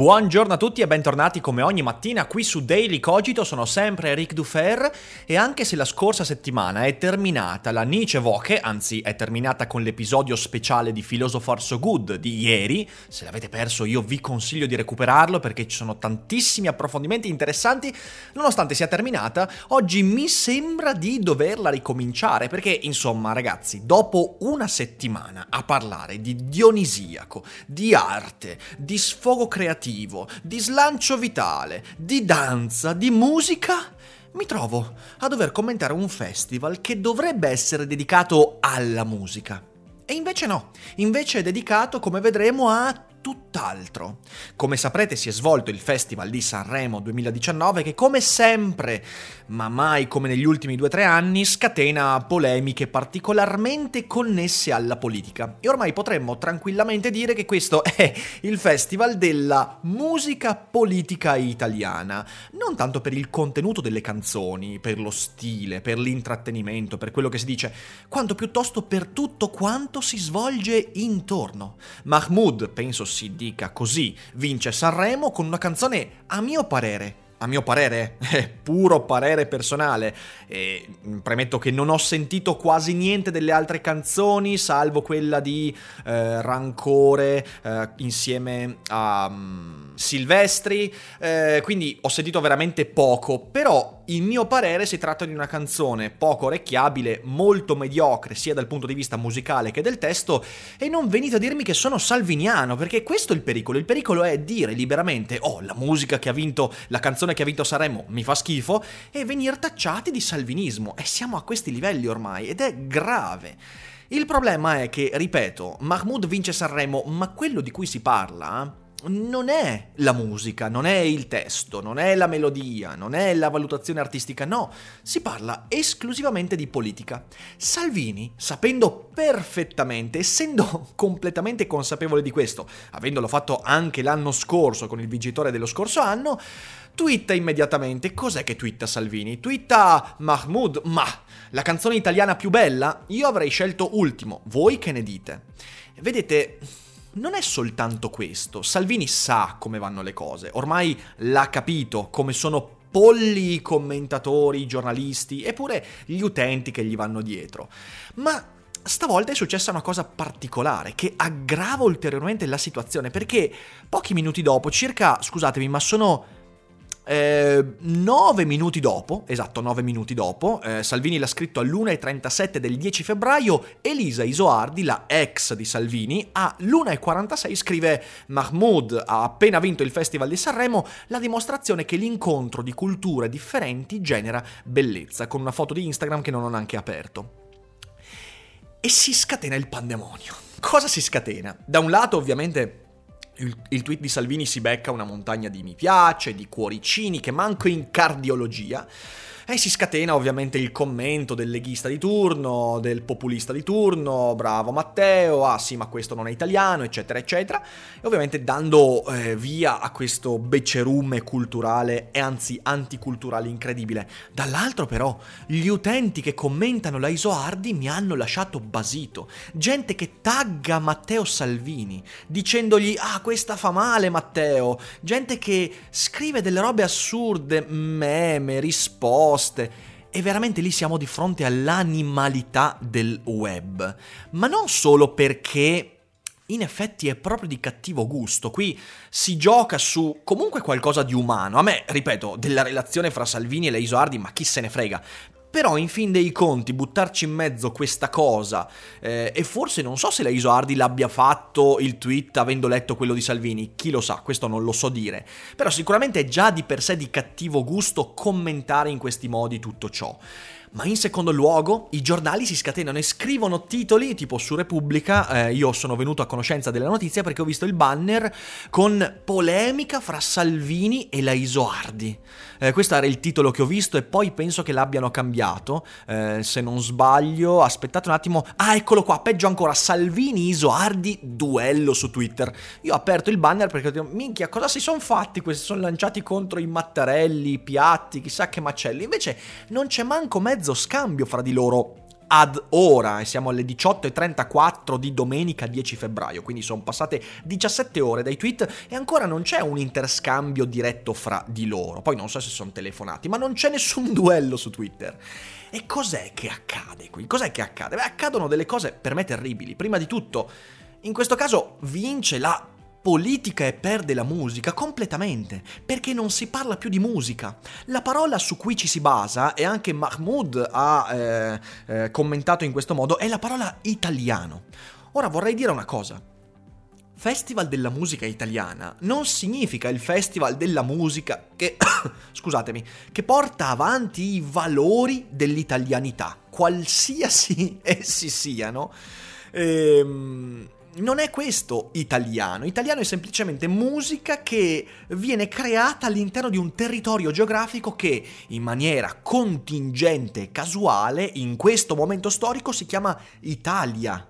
Buongiorno a tutti e bentornati come ogni mattina qui su Daily Cogito, sono sempre Eric Dufer e anche se la scorsa settimana è terminata la Nietzsche Woche, anzi è terminata con l'episodio speciale di Philosopher So Good di ieri, se l'avete perso io vi consiglio di recuperarlo perché ci sono tantissimi approfondimenti interessanti, nonostante sia terminata, oggi mi sembra di doverla ricominciare perché insomma ragazzi, dopo una settimana a parlare di Dionisiaco, di arte, di sfogo creativo, creativo, di slancio vitale, di danza, di musica, mi trovo a dover commentare un festival che dovrebbe essere dedicato alla musica. E invece no, invece è dedicato, come vedremo, a tutt'altro. Come saprete si è svolto il Festival di Sanremo 2019 che come sempre, ma mai come negli ultimi due o tre anni, scatena polemiche particolarmente connesse alla politica. E ormai potremmo tranquillamente dire che questo è il Festival della musica politica italiana. Non tanto per il contenuto delle canzoni, per lo stile, per l'intrattenimento, per quello che si dice, quanto piuttosto per tutto quanto si svolge intorno. Mahmoud, penso si dica così, vince Sanremo con una canzone, a mio parere, a mio parere, è puro parere personale, e premetto che non ho sentito quasi niente delle altre canzoni, salvo quella di eh, Rancore eh, insieme a um, Silvestri, eh, quindi ho sentito veramente poco, però il mio parere si tratta di una canzone poco orecchiabile, molto mediocre sia dal punto di vista musicale che del testo e non venite a dirmi che sono salviniano perché questo è il pericolo, il pericolo è dire liberamente oh la musica che ha vinto, la canzone che ha vinto Sanremo mi fa schifo e venire tacciati di salvinismo e siamo a questi livelli ormai ed è grave. Il problema è che, ripeto, Mahmoud vince Sanremo, ma quello di cui si parla non è la musica, non è il testo, non è la melodia, non è la valutazione artistica, no, si parla esclusivamente di politica. Salvini, sapendo perfettamente, essendo completamente consapevole di questo, avendolo fatto anche l'anno scorso con il vincitore dello scorso anno, twitta immediatamente. Cos'è che twitta Salvini? Twitta Mahmoud, ma la canzone italiana più bella? Io avrei scelto Ultimo, voi che ne dite? Vedete non è soltanto questo. Salvini sa come vanno le cose, ormai l'ha capito come sono polli i commentatori, i giornalisti, eppure gli utenti che gli vanno dietro. Ma stavolta è successa una cosa particolare che aggrava ulteriormente la situazione perché pochi minuti dopo, circa, scusatemi, ma sono eh, nove minuti dopo, esatto, nove minuti dopo, eh, Salvini l'ha scritto all'1.37 del 10 febbraio, Elisa Isoardi, la ex di Salvini, all'1.46 scrive Mahmoud ha appena vinto il Festival di Sanremo, la dimostrazione che l'incontro di culture differenti genera bellezza, con una foto di Instagram che non ho neanche aperto. E si scatena il pandemonio. Cosa si scatena? Da un lato ovviamente il, il, tweet di Salvini si becca una montagna di mi piace, di cuoricini che manco in cardiologia. E si scatena ovviamente il commento del leghista di turno, del populista di turno, bravo Matteo, ah sì ma questo non è italiano, eccetera eccetera, e ovviamente dando eh, via a questo becerume culturale e anzi anticulturale incredibile. Dall'altro però gli utenti che commentano la Isoardi mi hanno lasciato basito, gente che tagga Matteo Salvini dicendogli ah questa fa male Matteo, gente che scrive delle robe assurde, meme, risposte, risposte e veramente lì siamo di fronte all'animalità del web. Ma non solo perché in effetti è proprio di cattivo gusto. Qui si gioca su comunque qualcosa di umano. A me, ripeto, della relazione fra Salvini e Leiso Ardi, ma chi se ne frega. Però in fin dei conti buttarci in mezzo questa cosa eh, e forse non so se la Isoardi l'abbia fatto il tweet avendo letto quello di Salvini, chi lo sa, questo non lo so dire, però sicuramente è già di per sé di cattivo gusto commentare in questi modi tutto ciò. Ma in secondo luogo, i giornali si scatenano e scrivono titoli, tipo su Repubblica, eh, io sono venuto a conoscenza della notizia perché ho visto il banner con polemica fra Salvini e la Isoardi. Eh, questo era il titolo che ho visto e poi penso che l'abbiano cambiato, eh, se non sbaglio, aspettate un attimo, ah eccolo qua, peggio ancora, Salvini Isoardi duello su Twitter. Io ho aperto il banner perché ho detto, minchia, cosa si sono fatti questi? Sono lanciati contro i Mattarelli, i Piatti, chissà che macelli, invece non c'è manco mezzo mezzo scambio fra di loro ad ora e siamo alle 18.34 di domenica 10 febbraio, quindi sono passate 17 ore dai tweet e ancora non c'è un interscambio diretto fra di loro. Poi non so se sono telefonati, ma non c'è nessun duello su Twitter. E cos'è che accade qui? Cos'è che accade? Beh, accadono delle cose per me terribili. Prima di tutto, in questo caso vince la politica e perde la musica completamente, perché non si parla più di musica. La parola su cui ci si basa, e anche Mahmoud ha eh, eh, commentato in questo modo, è la parola italiano. Ora vorrei dire una cosa. Festival della musica italiana non significa il festival della musica che, scusatemi, che porta avanti i valori dell'italianità, qualsiasi essi siano. Ehm non è questo italiano. Italiano è semplicemente musica che viene creata all'interno di un territorio geografico che in maniera contingente e casuale in questo momento storico si chiama Italia.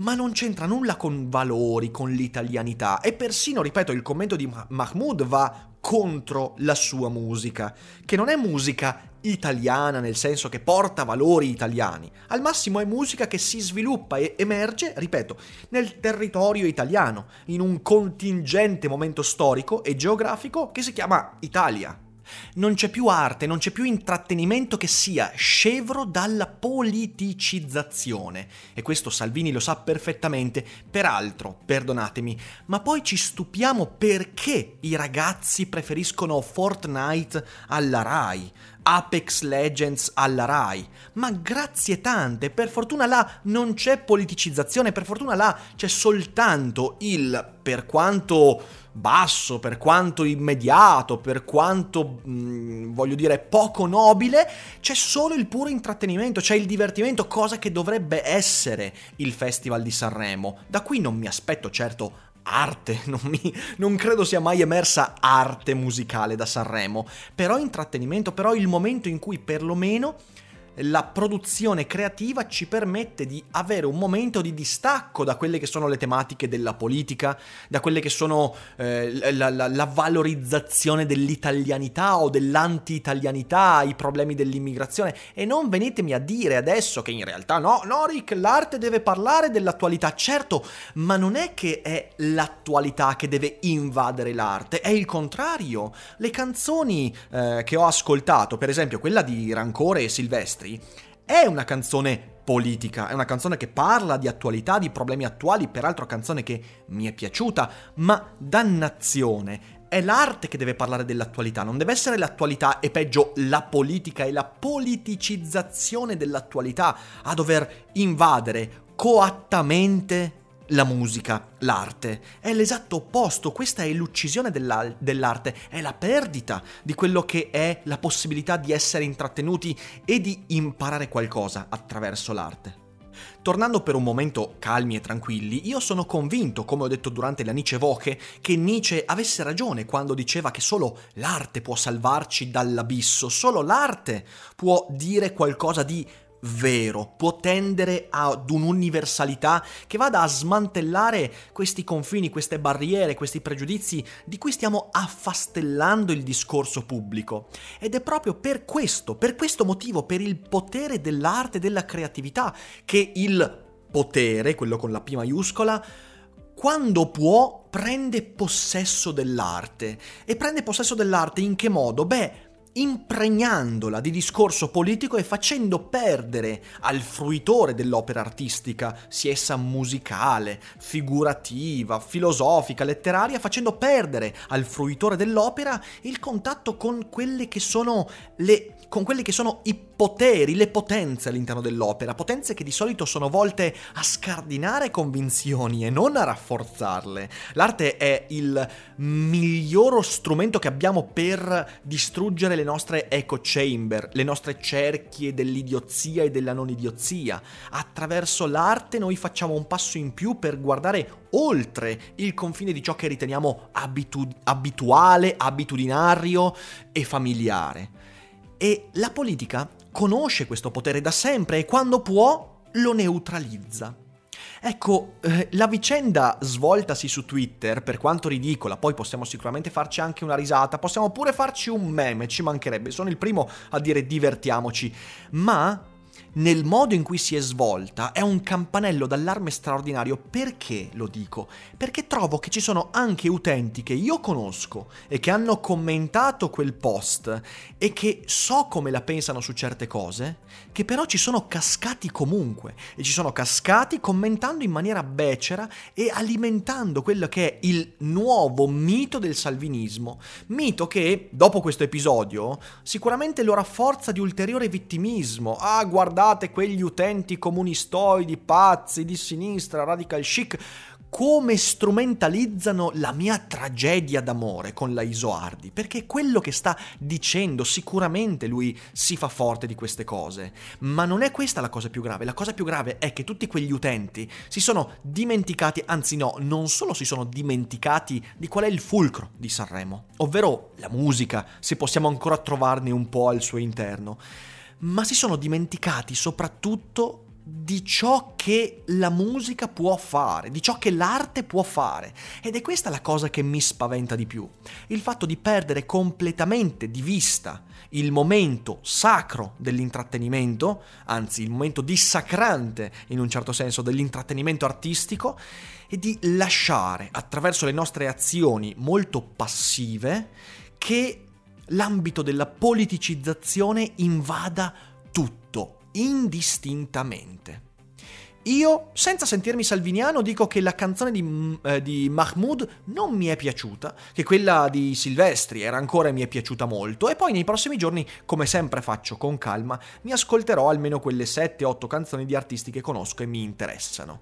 Ma non c'entra nulla con valori, con l'italianità e persino, ripeto, il commento di Mahmoud va contro la sua musica, che non è musica italiana nel senso che porta valori italiani, al massimo è musica che si sviluppa e emerge, ripeto, nel territorio italiano, in un contingente momento storico e geografico che si chiama Italia. Non c'è più arte, non c'è più intrattenimento che sia scevro dalla politicizzazione. E questo Salvini lo sa perfettamente. Peraltro, perdonatemi, ma poi ci stupiamo perché i ragazzi preferiscono Fortnite alla Rai, Apex Legends alla Rai. Ma grazie tante, per fortuna là non c'è politicizzazione, per fortuna là c'è soltanto il, per quanto basso, per quanto immediato, per quanto, mh, mm, voglio dire, poco nobile, c'è solo il puro intrattenimento, c'è il divertimento, cosa che dovrebbe essere il Festival di Sanremo. Da qui non mi aspetto certo arte, non, mi, non, credo sia mai emersa arte musicale da Sanremo, però intrattenimento, però il momento in cui perlomeno la produzione creativa ci permette di avere un momento di distacco da quelle che sono le tematiche della politica, da quelle che sono eh, la, la, la, valorizzazione dell'italianità o dell'anti-italianità, i problemi dell'immigrazione. E non venitemi a dire adesso che in realtà no, no Rick, l'arte deve parlare dell'attualità, certo, ma non è che è l'attualità che deve invadere l'arte, è il contrario. Le canzoni eh, che ho ascoltato, per esempio quella di Rancore e Silvestri, altri, è una canzone politica, è una canzone che parla di attualità, di problemi attuali, peraltro canzone che mi è piaciuta, ma dannazione, è l'arte che deve parlare dell'attualità, non deve essere l'attualità e peggio la politica e la politicizzazione dell'attualità a dover invadere coattamente la musica, l'arte. È l'esatto opposto, questa è l'uccisione dell'arte, è la perdita di quello che è la possibilità di essere intrattenuti e di imparare qualcosa attraverso l'arte. Tornando per un momento calmi e tranquilli, io sono convinto, come ho detto durante la Nietzsche Voche, che Nietzsche avesse ragione quando diceva che solo l'arte può salvarci dall'abisso, solo l'arte può dire qualcosa di vero, può tendere ad un'universalità che vada a smantellare questi confini, queste barriere, questi pregiudizi di cui stiamo affastellando il discorso pubblico. Ed è proprio per questo, per questo motivo, per il potere dell'arte e della creatività, che il potere, quello con la P maiuscola, quando può prende possesso dell'arte. E prende possesso dell'arte in che modo? Beh, impregnandola di discorso politico e facendo perdere al fruitore dell'opera artistica, sia essa musicale, figurativa, filosofica, letteraria, facendo perdere al fruitore dell'opera il contatto con quelle che sono le con quelli che sono i poteri, le potenze all'interno dell'opera, potenze che di solito sono volte a scardinare convinzioni e non a rafforzarle. L'arte è il miglior strumento che abbiamo per distruggere le nostre echo chamber, le nostre cerchie dell'idiozia e della non idiozia. Attraverso l'arte noi facciamo un passo in più per guardare oltre il confine di ciò che riteniamo abitu- abituale, abitudinario e familiare. E la politica conosce questo potere da sempre e quando può lo neutralizza. Ecco, eh, la vicenda svoltasi su Twitter, per quanto ridicola, poi possiamo sicuramente farci anche una risata, possiamo pure farci un meme, ci mancherebbe, sono il primo a dire divertiamoci, ma nel modo in cui si è svolta è un campanello d'allarme straordinario. Perché lo dico? Perché trovo che ci sono anche utenti che io conosco e che hanno commentato quel post e che so come la pensano su certe cose, che però ci sono cascati comunque e ci sono cascati commentando in maniera becera e alimentando quello che è il nuovo mito del salvinismo. Mito che, dopo questo episodio, sicuramente lo rafforza di ulteriore vittimismo. Ah, guardate guardate quegli utenti comunistoidi, pazzi, di sinistra, radical chic, come strumentalizzano la mia tragedia d'amore con la Isoardi, perché quello che sta dicendo sicuramente lui si fa forte di queste cose, ma non è questa la cosa più grave, la cosa più grave è che tutti quegli utenti si sono dimenticati, anzi no, non solo si sono dimenticati di qual è il fulcro di Sanremo, ovvero la musica, se possiamo ancora trovarne un po' al suo interno ma si sono dimenticati soprattutto di ciò che la musica può fare, di ciò che l'arte può fare. Ed è questa la cosa che mi spaventa di più. Il fatto di perdere completamente di vista il momento sacro dell'intrattenimento, anzi il momento dissacrante in un certo senso dell'intrattenimento artistico, e di lasciare attraverso le nostre azioni molto passive che l'ambito della politicizzazione invada tutto, indistintamente. Io, senza sentirmi salviniano, dico che la canzone di, eh, di, Mahmoud non mi è piaciuta, che quella di Silvestri era ancora mi è piaciuta molto, e poi nei prossimi giorni, come sempre faccio con calma, mi ascolterò almeno quelle 7-8 canzoni di artisti che conosco e mi interessano.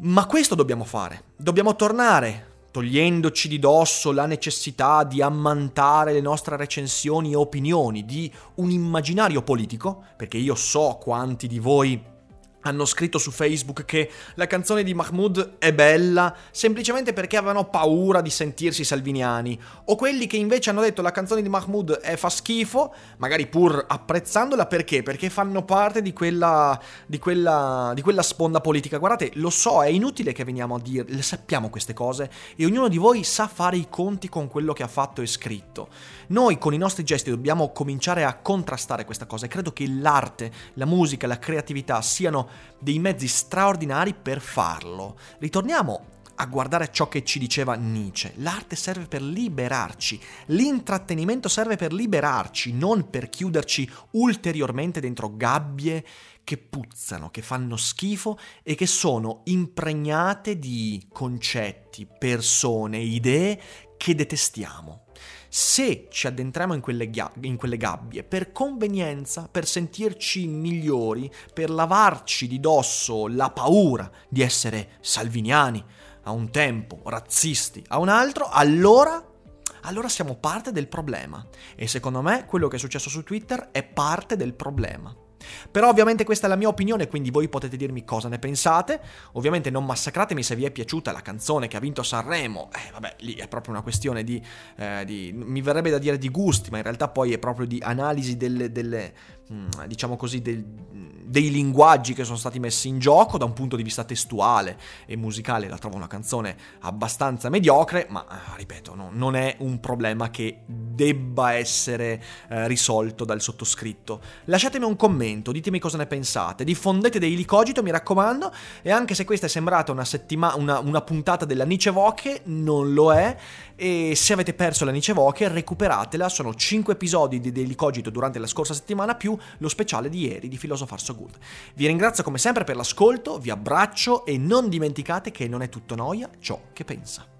Ma questo dobbiamo fare, dobbiamo tornare togliendoci di dosso la necessità di ammantare le nostre recensioni e opinioni di un immaginario politico, perché io so quanti di voi hanno scritto su Facebook che la canzone di Mahmoud è bella semplicemente perché avevano paura di sentirsi salviniani, o quelli che invece hanno detto la canzone di Mahmoud è fa schifo, magari pur apprezzandola perché? Perché fanno parte di quella, di quella, di quella sponda politica. Guardate, lo so, è inutile che veniamo a dire, le sappiamo queste cose e ognuno di voi sa fare i conti con quello che ha fatto e scritto. Noi con i nostri gesti dobbiamo cominciare a contrastare questa cosa e credo che l'arte, la musica, la creatività siano dei mezzi straordinari per farlo. Ritorniamo a guardare ciò che ci diceva Nietzsche. L'arte serve per liberarci, l'intrattenimento serve per liberarci, non per chiuderci ulteriormente dentro gabbie che puzzano, che fanno schifo e che sono impregnate di concetti, persone, idee che detestiamo. Se ci addentriamo in quelle, ghia- in quelle gabbie per convenienza, per sentirci migliori, per lavarci di dosso la paura di essere salviniani a un tempo, razzisti a un altro, allora allora siamo parte del problema. E secondo me quello che è successo su Twitter è parte del problema. Però ovviamente questa è la mia opinione, quindi voi potete dirmi cosa ne pensate. Ovviamente non massacratemi se vi è piaciuta la canzone che ha vinto Sanremo. Eh, vabbè, lì è proprio una questione di, eh, di mi verrebbe da dire di gusti, ma in realtà poi è proprio di analisi delle, delle diciamo così, del, dei linguaggi che sono stati messi in gioco da un punto di vista testuale e musicale. La trovo una canzone abbastanza mediocre, ma ah, ripeto, no, non è un problema che debba essere eh, risolto dal sottoscritto. Lasciatemi un commento, ditemi cosa ne pensate, diffondete dei licogito, mi raccomando, e anche se questa è sembrata una, settima- una, una puntata della Nice Voche, non lo è, e se avete perso la Nice Voche recuperatela, sono 5 episodi di Daily Cogito durante la scorsa settimana più lo speciale di ieri di Philosopher So Good. Vi ringrazio come sempre per l'ascolto, vi abbraccio e non dimenticate che non è tutto noia ciò che pensa.